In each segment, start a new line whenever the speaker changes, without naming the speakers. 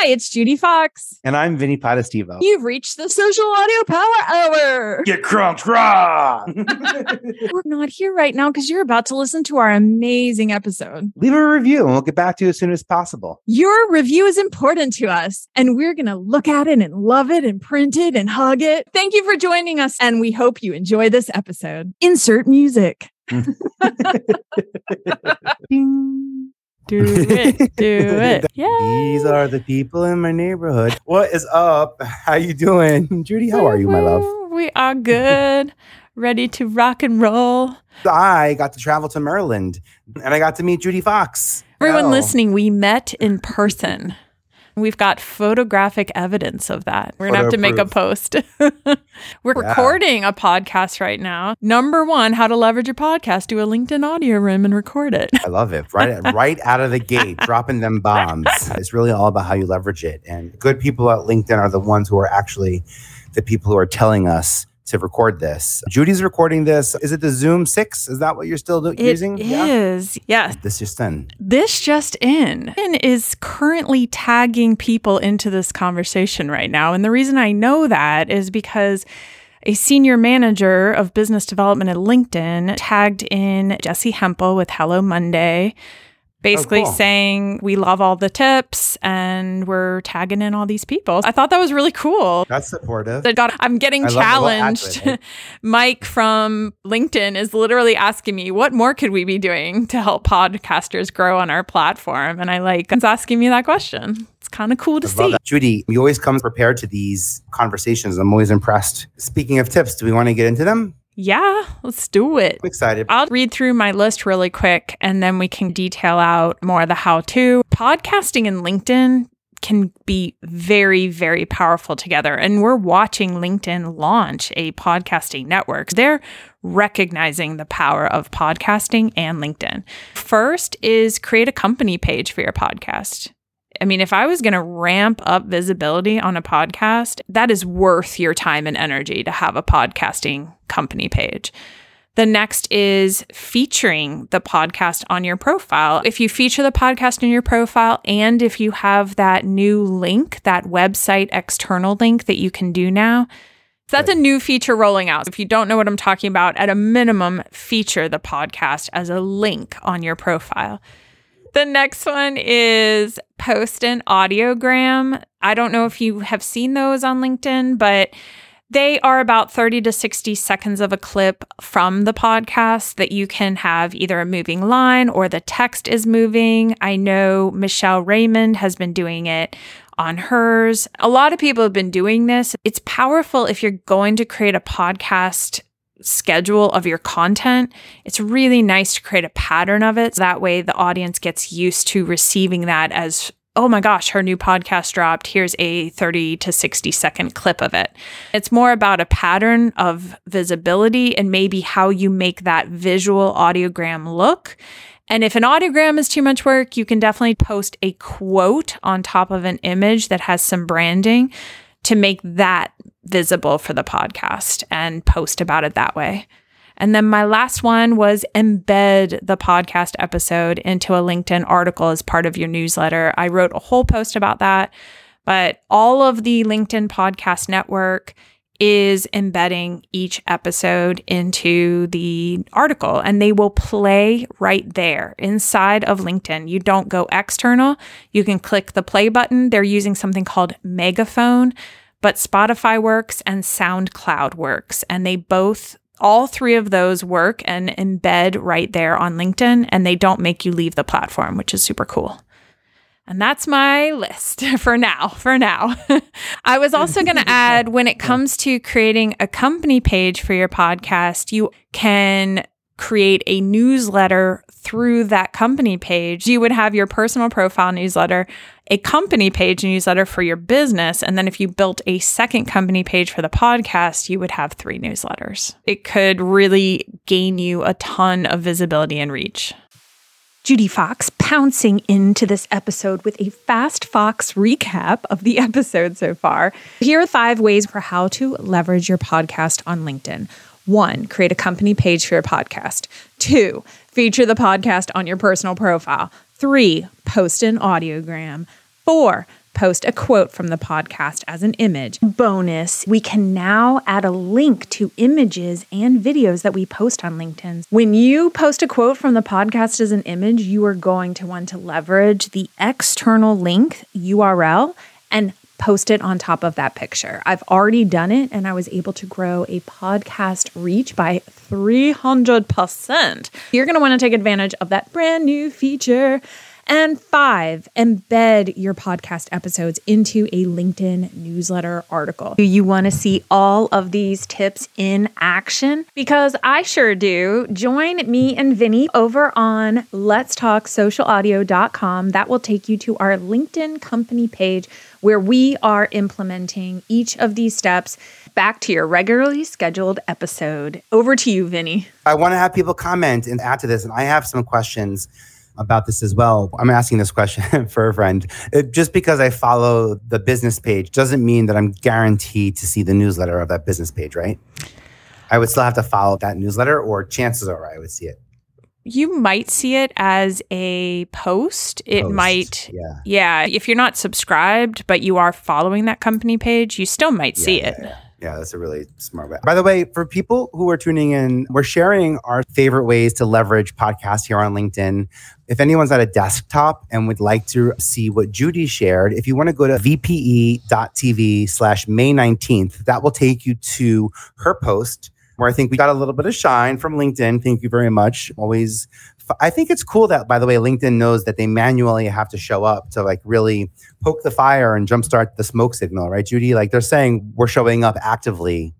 Hi, it's Judi Fox.
And I'm Vinnie Potestivo.
You've reached the Social Audio Power Hour.
Get crunk, raw.
We're not here right now because you're about to listen to our amazing episode.
Leave a review and we'll get back to you as soon as possible.
Your review is important to us, and we're going to look at it and love it and print it and hug it. Thank you for joining us, and we hope you enjoy this episode. Insert music.
Ding.
Do it. Do it. Yeah.
These are the people in my neighborhood. What is up? How you doing? Judi, how are you, my love?
We are good. Ready to rock and roll.
I got to travel to Maryland and I got to meet Judi Fox.
Everyone
Oh.
listening, we met in person. We've got photographic evidence of that. We're going to have to make a post. We're
Yeah.
recording a podcast right now. Number one, how to leverage your podcast. Do a LinkedIn audio room and record it.
I love it. Right, right out of the gate, dropping them bombs. It's really all about how you leverage it. And good people at LinkedIn are the ones who are actually the people who are telling us to record this. Judi's recording this. Is it the Zoom Six? Is that what you're still do-
It
using?
is. Yes.
This just in.
This just in and is currently tagging people into this conversation right now. And the reason I know that is because a senior manager of business development at LinkedIn tagged in Jessi Hempel with Hello Monday, Oh, basically
cool.
saying we love all the tips and we're tagging in all these people. I thought that was really cool.
That's supportive.
That God, I'm getting
I love the whole
challenged. Mike from LinkedIn is literally asking me, what more could we be doing to help podcasters grow on our platform? And I like, he's asking me that question. It's kind of cool to see.
that. Judi, you always come prepared to these conversations. I'm always impressed. Speaking of tips, do we want to get into them?
Yeah, let's do it.
I'm excited.
I'll read through my list really quick and then we can detail out more of the how to. Podcasting and LinkedIn can be very, very powerful together. And we're watching LinkedIn launch a podcasting network. They're recognizing the power of podcasting and LinkedIn. First is create a company page for your podcast. I mean, if I was going to ramp up visibility on a podcast, that is worth your time and energy to have a podcasting company page. The next is featuring the podcast on your profile. If you feature the podcast in your profile and if you have that new link, that website external link that you can do now, that's a new feature rolling out. If you don't know what I'm talking about, at a minimum, feature the podcast as a link on your profile. The next one is post an audiogram. I don't know if you have seen those on LinkedIn, but they are about 30 to 60 seconds of a clip from the podcast that you can have either a moving line or the text is moving. I know Michelle Raymond has been doing it on hers. A lot of people have been doing this. It's powerful if you're going to create a podcast schedule of your content. It's really nice to create a pattern of it. That way, the audience gets used to receiving that as, oh my gosh, her new podcast dropped. Here's a 30 to 60 second clip of it. It's more about a pattern of visibility and maybe how you make that visual audiogram look. And if an audiogram is too much work, you can definitely post a quote on top of an image that has some branding to make that visible for the podcast and post about it that way. And then my last one was embed the podcast episode into a LinkedIn article as part of your newsletter. I wrote a whole post about that, but all of the LinkedIn podcast network is embedding each episode into the article and they will play right there inside of LinkedIn. You don't go external. You can click the play button. They're using something called Megaphone, but Spotify works and SoundCloud works. And they both, all three of those work and embed right there on LinkedIn and they don't make you leave the platform, which is super cool. And that's my list for now. For now. I was also going to add when it comes to creating a company page for your podcast, you can create a newsletter through that company page. You would have your personal profile newsletter, a company page newsletter for your business. And then if you built a second company page for the podcast, you would have three newsletters. It could really gain you a ton of visibility and reach. Judi Fox pouncing into this episode with a fast Fox recap of the episode so far. Here are five ways for how to leverage your podcast on LinkedIn. One, create a company page for your podcast. Two, feature the podcast on your personal profile. Three, post an audiogram. Four, post a quote from the podcast as an image. Bonus, we can now add a link to images and videos that we post on LinkedIn. When you post a quote from the podcast as an image, you are going to want to leverage the external link URL and post it on top of that picture. I've already done it and I was able to grow a podcast reach by 300%. You're going to want to take advantage of that brand new feature. And five, embed your podcast episodes into a LinkedIn newsletter article. Do you want to see all of these tips in action? Because I sure do. Join me and Vinnie over on letstalksocialaudio.com. That will take you to our LinkedIn company page where we are implementing each of these steps back to your regularly scheduled episode. Over to you, Vinnie.
I want to have people comment and add to this, and I have some questions about this as well. I'm asking this question for a friend. It, just because I follow the business page doesn't mean that I'm guaranteed to see the newsletter of that business page, right? I would still have to follow that newsletter, or chances are I would see it.
You might see it as a post. It
Post,
might,
yeah.
yeah. If you're not subscribed, but you are following that company page, you still might see
Yeah,
it.
yeah, yeah. That's a really smart way. By the way, for people who are tuning in, we're sharing our favorite ways to leverage podcasts here on LinkedIn. If anyone's at a desktop and would like to see what Judi shared, if you want to go to vpe.tv slash May 19th, that will take you to her post where I think we got a little bit of shine from LinkedIn. Thank you very much. Always I think it's cool that, by the way, LinkedIn knows that they manually have to show up to like really poke the fire and jumpstart the smoke signal, right, Judi? Like they're saying we're showing up actively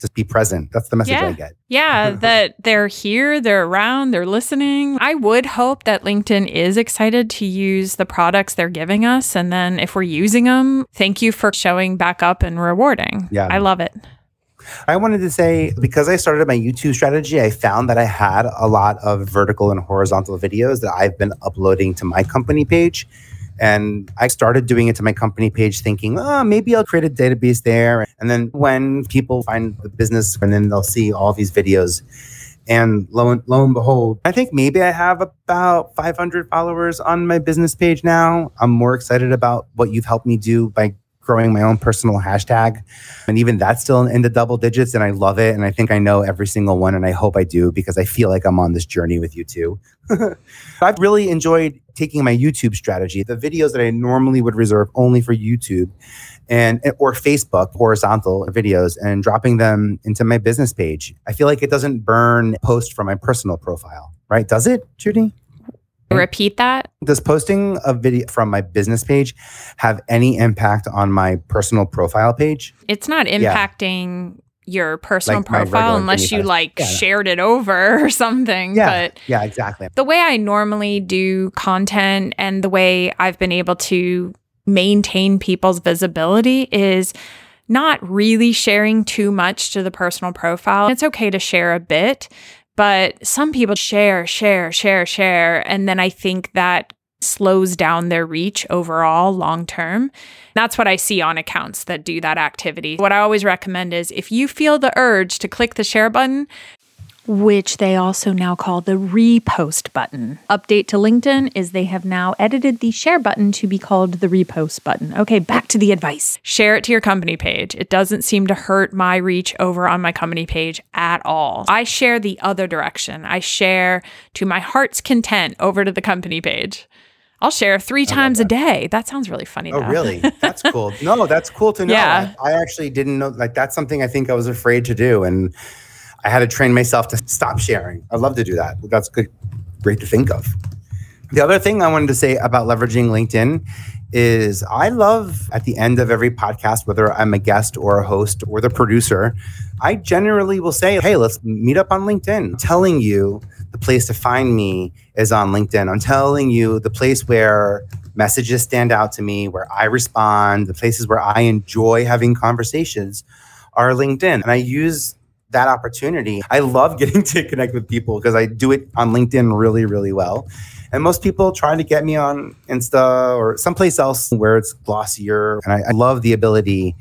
to be present. That's the message
Yeah.
I get.
Yeah, that they're here, they're around, they're listening. I would hope that LinkedIn is excited to use the products they're giving us. And then if we're using them, thank you for showing back up and rewarding.
Yeah.
I love it.
I wanted to say because I started my YouTube strategy, I found that I had a lot of vertical and horizontal videos that I've been uploading to my company page. And I started doing it to my company page thinking, oh, maybe I'll create a database there. And then when people find the business and then they'll see all these videos. And lo and, lo and behold, I think maybe I have about 500 followers on my business page now. I'm more excited about what you've helped me do by growing my own personal hashtag. And even that's still in the double digits. And I love it. And I think I know every single one. And I hope I do because I feel like I'm on this journey with you too. I've really enjoyed taking my YouTube strategy, the videos that I normally would reserve only for YouTube and or Facebook horizontal videos and dropping them into my business page. I feel like it doesn't burn post from my personal profile, right? Does it, Judi?
Repeat that.
Does posting a video from my business page have any impact on my personal profile page?
It's not
Yeah.
impacting your personal
Like
profile unless you like
Yeah.
shared it over or something.
Yeah,
But
yeah, exactly.
the way I normally do content and the way I've been able to maintain people's visibility is not really sharing too much to the personal profile. It's okay to share a bit, but some people share, share, share, share. And then I think that slows down their reach overall long term. That's what I see on accounts that do that activity. What I always recommend is if you feel the urge to click the share button, which they also now call the repost button. Update to LinkedIn is they have now edited the share button to be called the repost button. Okay, back to the advice. Share it to your company page. It doesn't seem to hurt my reach over on my company page at all. I share the other direction. I share to my heart's content over to the company page. I'll share three times a day. That sounds really funny.
Oh,
now.
really? That's cool. No, that's cool to know.
Yeah.
I, I actually didn't know. Like, that's something I think I was afraid to do. And I had to train myself to stop sharing. I'd love to do that. That's good. Great to think of. The other thing I wanted to say about leveraging LinkedIn is I love at the end of every podcast, whether I'm a guest or a host or the producer, I generally will say, Hey, let's meet up on LinkedIn. I'm telling you the place to find me is on LinkedIn. I'm telling you the place where messages stand out to me, where I respond, the places where I enjoy having conversations are LinkedIn. And I use that opportunity. I love getting to connect with people because I do it on LinkedIn really, really well. And most people try to get me on Insta or someplace else where it's glossier. And I, I love the ability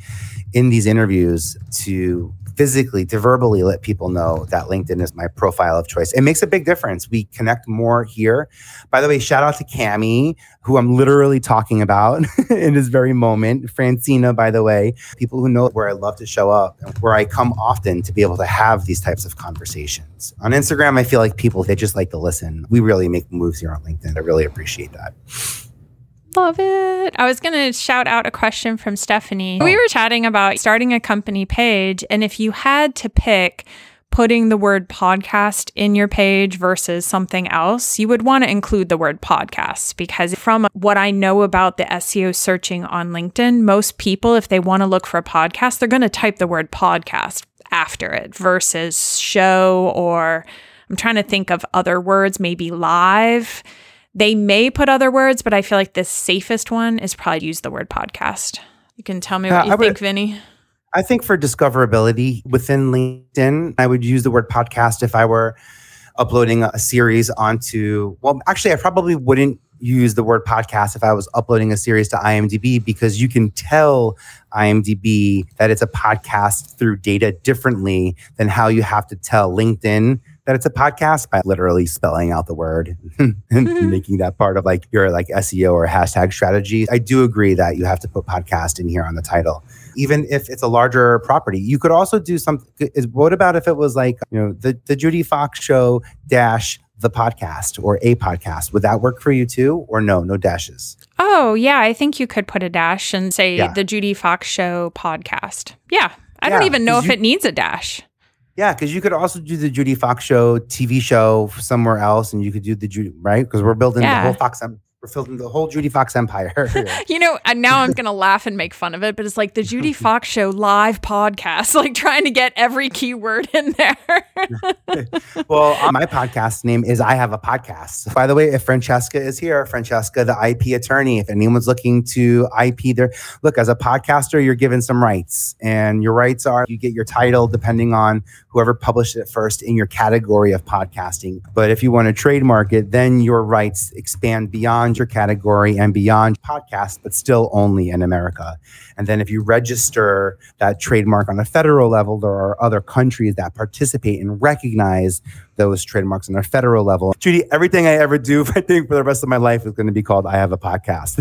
in these interviews to physically to verbally let people know that LinkedIn is my profile of choice. It makes a big difference. We connect more here. By the way, shout out to Cami, who I'm literally talking about in this very moment. Francina, by the way, people who know where I love to show up and where I come often to be able to have these types of conversations. On Instagram, I feel like people they just like to listen. We really make moves here on LinkedIn. I really appreciate that.
Love it. I was going to shout out a question from Stephanie. Oh. We were chatting about starting a company page, and if you had to pick putting the word podcast in your page versus something else, you would want to include the word podcast because from what I know about the SEO searching on LinkedIn, most people, if they want to look for a podcast, they're going to type the word podcast after it versus show or I'm trying to think of other words, maybe live. They may put other words, but I feel like the safest one is probably use the word podcast. You can tell me what you
I would-
think, Vinnie.
I think for discoverability within LinkedIn, I would use the word podcast if I were uploading a series onto, well, actually, I probably wouldn't use the word podcast if I was uploading a series to IMDb because you can tell IMDb that it's a podcast through data differently than how you have to tell LinkedIn that it's a podcast by literally spelling out the word and mm-hmm. making that part of like your like SEO or hashtag strategy. I do agree that you have to put podcast in here on the title even if it's a larger property. You could also do something. What about if it was like you know the the Judi Fox show dash the podcast or a podcast? Would that work for you too, or no, no dashes?
Oh, yeah. I think you could put a dash and say
Yeah.
the Judi Fox Show podcast. Yeah. I don't even know if
you-
it needs a dash.
Yeah, because you could also do the Judi Fox show TV show somewhere else, and you could do the Judi right because we're building
Yeah.
the whole Fox. We're building the whole Judi Fox empire.
You know, and now I'm going to laugh and make fun of it, but it's like the Judi Fox Show live podcast, like trying to get every keyword in there.
well, uh, my podcast name is I Have a Podcast. By the way, if Francesca is here, Francesca, the IP attorney, if anyone's looking to IP there, look, as a podcaster, you're given some rights. And your rights are you get your title depending on whoever published it first in your category of podcasting. But if you want to trademark it, then your rights expand beyond your category and beyond podcasts, but still only in America. And then if you register that trademark on a federal level, there are other countries that participate and recognize those trademarks on a federal level. Judi, everything I ever do, I think for the rest of my life is going to be called I Have a Podcast.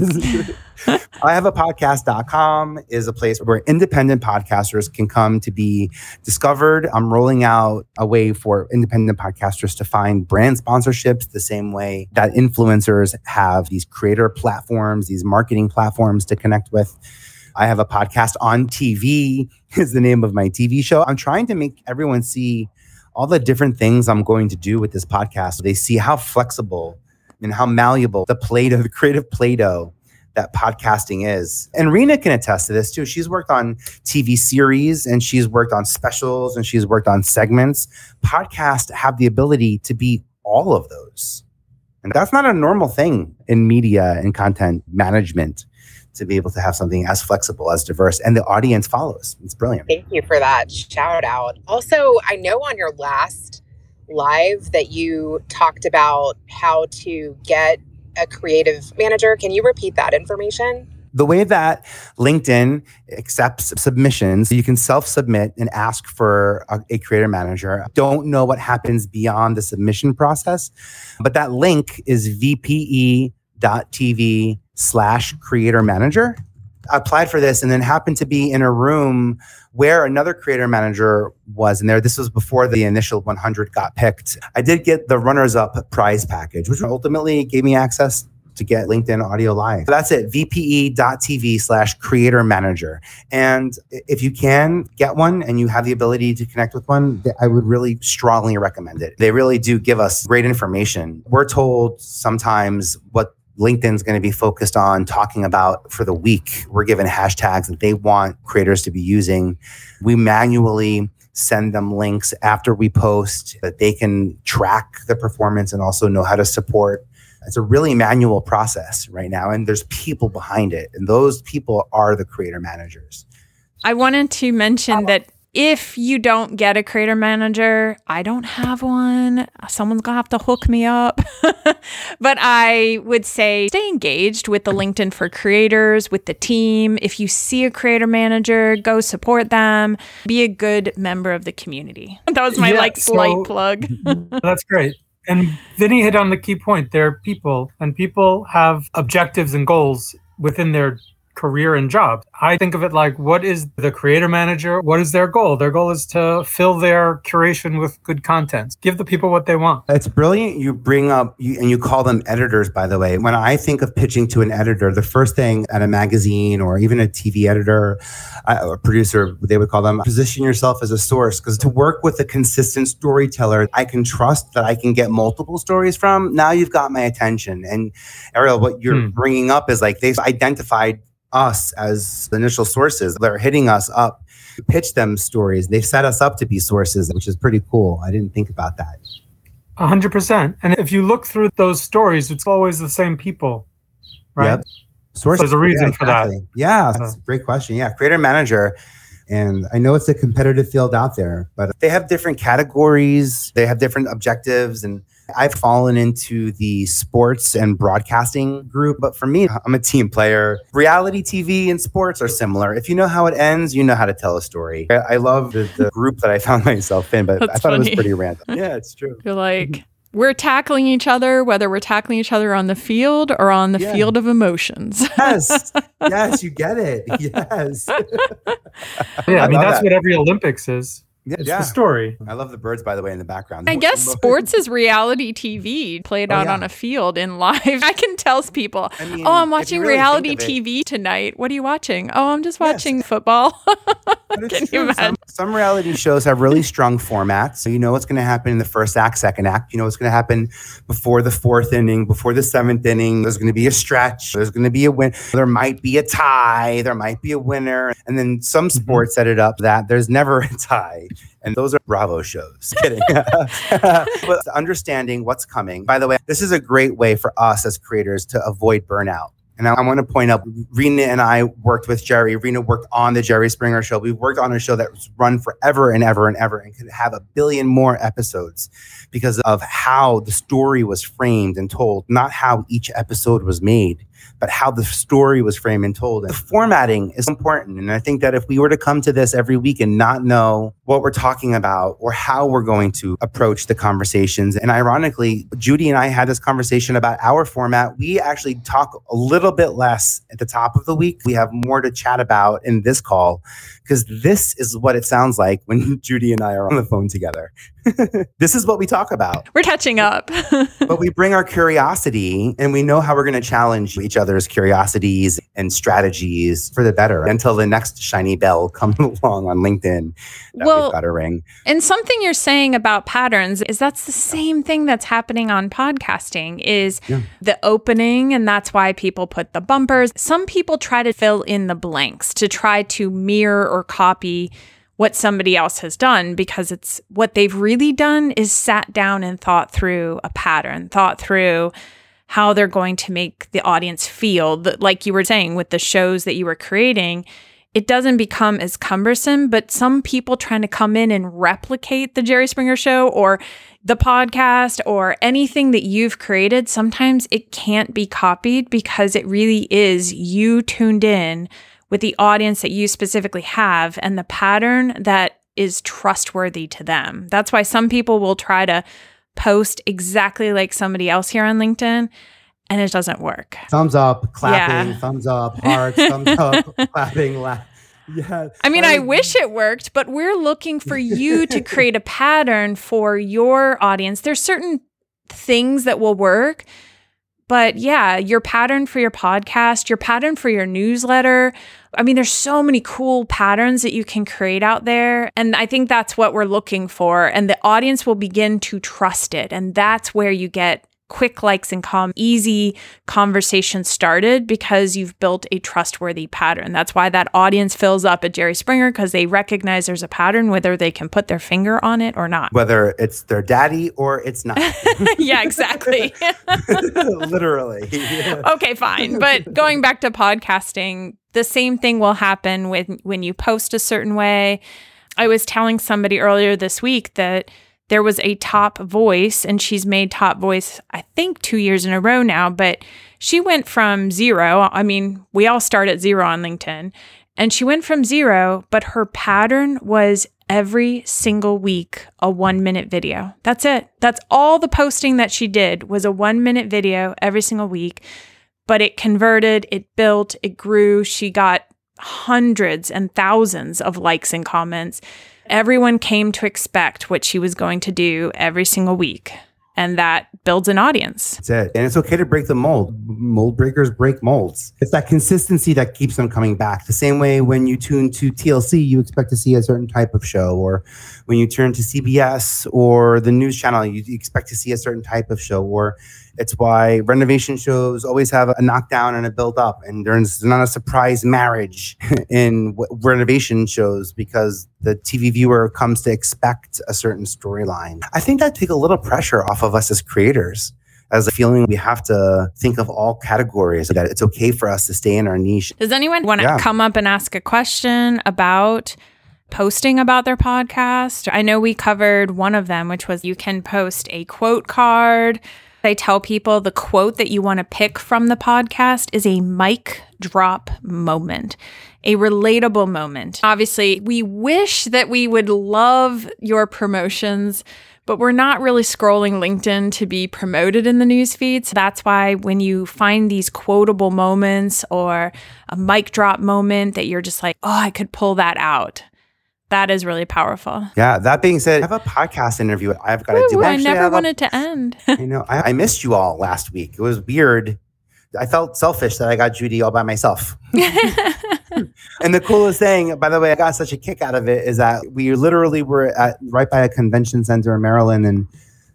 I have a podcast.com is a place where independent podcasters can come to be discovered. I'm rolling out a way for independent podcasters to find brand sponsorships the same way that influencers have these creator platforms, these marketing platforms to connect with. I have a podcast on TV is the name of my TV show. I'm trying to make everyone see all the different things I'm going to do with this podcast. They see how flexible and how malleable the Play-Doh, the creative Play-Doh that podcasting is. And Rena can attest to this too. She's worked on TV series and she's worked on specials and she's worked on segments. Podcasts have the ability to be all of those. And that's not a normal thing in media and content management to be able to have something as flexible, as diverse, and the audience follows. It's brilliant.
Thank you for that shout out. Also, I know on your last live that you talked about how to get a creative manager. Can you repeat that information?
The way that LinkedIn accepts submissions, you can self submit and ask for a, a creator manager. Don't know what happens beyond the submission process, but that link is vpe.tv slash creator manager. I applied for this and then happened to be in a room where another creator manager was in there. This was before the initial 100 got picked. I did get the runners up prize package, which ultimately gave me access to get LinkedIn Audio Live. That's it, vpe.tv slash creator manager. And if you can get one and you have the ability to connect with one, I would really strongly recommend it. They really do give us great information. We're told sometimes what LinkedIn's going to be focused on talking about for the week. We're given hashtags that they want creators to be using. We manually send them links after we post that they can track the performance and also know how to support. It's a really manual process right now, and there's people behind it, and those people are the creator managers.
I wanted to mention um, that if you don't get a creator manager, I don't have one. Someone's gonna have to hook me up. but I would say stay engaged with the LinkedIn for creators, with the team. If you see a creator manager, go support them. Be a good member of the community. That was my
Yeah,
like slight
so-
plug.
That's great. And Vinnie hit on the key point. They're people, and people have objectives and goals within their career and job. I think of it like what is the creator manager? What is their goal? Their goal is to fill their curation with good content, give the people what they want.
It's brilliant. You bring up you, and you call them editors. By the way, when I think of pitching to an editor, the first thing at a magazine or even a TV editor uh, or producer, they would call them position yourself as a source. Because to work with a consistent storyteller, I can trust that I can get multiple stories from. Now you've got my attention. And Ariel, what you're
Hmm.
bringing up is like they've identified us as the initial sources. They're hitting us up. to Pitch them stories. They've set us up to be sources, which is pretty cool. I didn't think about that.
A hundred percent. And if you look through those stories, it's always the same people, right?
Yep. Source.
There's a reason for that.
Yeah, that's a great question. Yeah, creator manager. And I know it's a competitive field out there, but they have different categories, they have different objectives. And I've fallen into the sports and broadcasting group. But for me, I'm a team player. Reality TV and sports are similar. If you know how it ends, you know how to tell a story. I, I love the, the group that I found myself in, but I
That's
thought it was pretty random. Yeah, it's true.
You're like, we're tackling each other, whether we're tackling each other on the field or on the
Yeah.
field of emotions.
Yes. yes, you get it. Yes.
Yeah, I,
I
mean that's
that.
what every Olympics is.
Yeah.
It's the story.
I love the birds, by the way, in the background.
I guess sports is reality TV played
Oh,
out
yeah.
on a field in live. I can tell people,
I mean,
oh, I'm watching
really
reality
think of it-
TV tonight. What are you watching? Oh, I'm just
Yes.
watching football.
But it's
Can you imagine?
Some, some reality shows have really strong formats. So you know what's going to happen in the first act, second act. You know what's going to happen before the fourth inning, before the seventh inning. There's going to be a stretch. There's going to be a win. There might be a tie. There might be a winner. And then some
Mm-hmm.
sports set it up that there's never a tie. And those are Bravo shows. Kidding. but understanding what's coming. By the way, this is a great way for us as creators to avoid burnout. And I, want to point out, Rena and I worked with Jerry. Rena worked on the Jerry Springer show. We worked on a show that was run forever and ever and ever and could have a billion more episodes because of how the story was framed and told, not how each episode was made, but how the story was framed and told. And the formatting is important. And I think that if we were to come to this every week and not know what we're talking about or how we're going to approach the conversations, and ironically, Judi and I had this conversation about our format. We actually talk a little bit less at the top of the week. We have more to chat about in this call because this is what it sounds like when Judi and I are on the phone together. this is what we talk about
we're catching up.
but we bring our curiosity and we know how we're going to challenge each other's curiosities and strategies for the better until the next shiny bell comes along on LinkedIn that
Well,
we've got to ring.
And something you're saying about patterns is that's the same thing that's happening on podcasting is
Yeah.
the opening and that's why people put the bumpers. Some people try to fill in the blanks to try to mirror or copy what somebody else has done because it's what they've really done is sat down and thought through a pattern, thought through how they're going to make the audience feel. Like you were saying with the shows that you were creating, it doesn't become as cumbersome, but some people trying to come in and replicate the Jerry Springer show or the podcast or anything that you've created, sometimes it can't be copied because it really is you tuned in with the audience that you specifically have and the pattern that is trustworthy to them. That's why some people will try to post exactly like somebody else here on LinkedIn and it doesn't work.
Thumbs up, clapping,
Yeah.
thumbs up, hearts, thumbs up, clapping, laugh. Yeah.
I mean, I wish it worked, but we're looking for you to create a pattern for your audience. There's certain things that will work, but yeah, your pattern for your podcast, your pattern for your newsletter. I mean, there's so many cool patterns that you can create out there. And I think that's what we're looking for. And the audience will begin to trust it. And that's where you get quick likes and calm, easy conversation started because you've built a trustworthy pattern. That's why that audience fills up at Jerry Springer because they recognize there's a pattern, whether they can put their finger on it or not.
Whether it's their daddy or it's not.
yeah, exactly.
Literally. Yeah.
okay, fine. But going back to podcasting, the same thing will happen with when you post a certain way. I was telling somebody earlier this week that there was a top voice, and she's made top voice, I think, two years in a row now, but she went from zero. I mean, we all start at zero on LinkedIn, and she went from zero, but her pattern was every single week a one minute video. That's it. That's all the posting that she did was a one minute video every single week. But it converted, it built, it grew. She got hundreds and thousands of likes and comments. Everyone came to expect what she was going to do every single week. And that builds an audience.
That's it. And it's okay to break the mold. Mold breakers break molds. It's that consistency that keeps them coming back. The same way when you tune to TLC, you expect to see a certain type of show, or when you turn to CBS or the news channel, you expect to see a certain type of show, or it's why renovation shows always have a knockdown and a build up, and there's not a surprise marriage in renovation shows because the TV viewer comes to expect a certain storyline. I think that take a little pressure off of us as creators. As a feeling we have to think of all categories, that it's okay for us to stay in our niche.
Does anyone want to
Yeah.
come up and ask a question about posting about their podcast? I know we covered one of them, which was you can post a quote card. I tell people the quote that you want to pick from the podcast is a mic drop moment, a relatable moment. Obviously, we wish that we would love your promotions, but we're not really scrolling LinkedIn to be promoted in the news feed. So that's why when you find these quotable moments or a mic drop moment that you're just like, oh, I could pull that out. That is really powerful.
Yeah. That being said, I have a podcast interview I've got to do.
I never
have a-
wanted to end.
you know, I, I missed you all last week. It was weird. I felt selfish that I got Judi all by myself. And the coolest thing, by the way, I got such a kick out of it is that we literally were at right by a convention center in Maryland and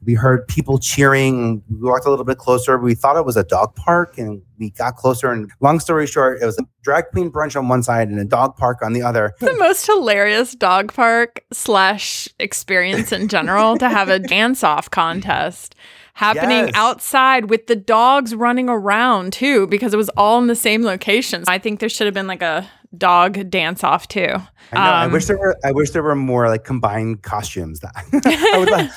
we heard people cheering. We walked a little bit closer. We thought it was a dog park and we got closer. And long story short, it was a drag queen brunch on one side and a dog park on the other.
the most hilarious dog park slash experience in general to have a dance off contest happening
Yes.
outside with the dogs running around too because it was all in the same location. I think there should have been like a dog dance off too.
I know. I
Um,
wish there were. I wish there were more like combined costumes. That I would. Like,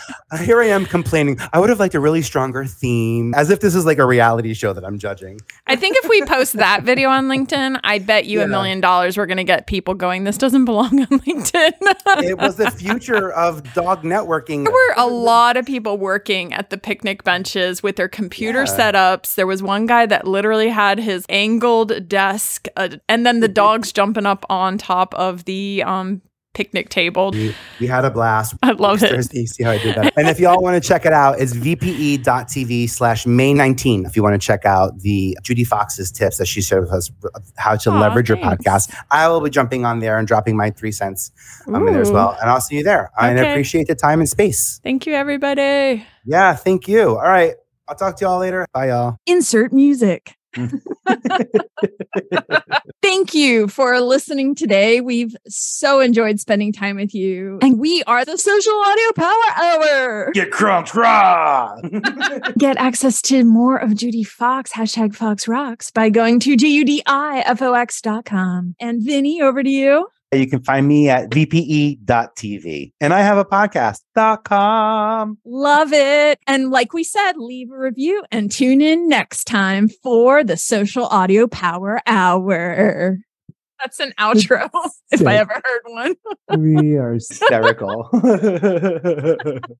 here I am complaining. I would have liked a really stronger theme, as if this is like a reality show that I'm judging.
I think if we post that video on LinkedIn, I bet you
Yeah.
a million dollars we're going to get people going, this doesn't belong on LinkedIn.
It was the future of dog networking.
There were a lot of people working at the picnic benches with their computer
Yeah.
setups. There was one guy that literally had his angled desk, uh, and then the dogs jumping up on top of the um, picnic table.
We, we had a blast.
I love it.
Thursday, see how I did that. And if y'all want to check it out, it's vpe.tv slash May 19. If you want to check out the Judi Fox's tips that she shared with us, how to
Aw,
leverage your podcast. I will be jumping on there and dropping my three cents um, in there as well. And I'll see you there. And I appreciate the time and space.
Thank you, everybody.
Yeah, thank you. All right. I'll talk to y'all later. Bye, y'all.
insert music. Thank you for listening today. We've so enjoyed spending time with you. And we are the Social Audio Power Hour.
Get crunked, raw.
Get access to more of Judi Fox, hashtag Fox Rocks, by going to G-U-D-I-F-O-X.com. And Vinnie, over to you.
You can find me at vpe.tv. And I have a podcast.com.
Love it. And like we said, leave a review and tune in next time for the Social Audio Power Hour. That's an outro if I ever heard one.
We are hysterical.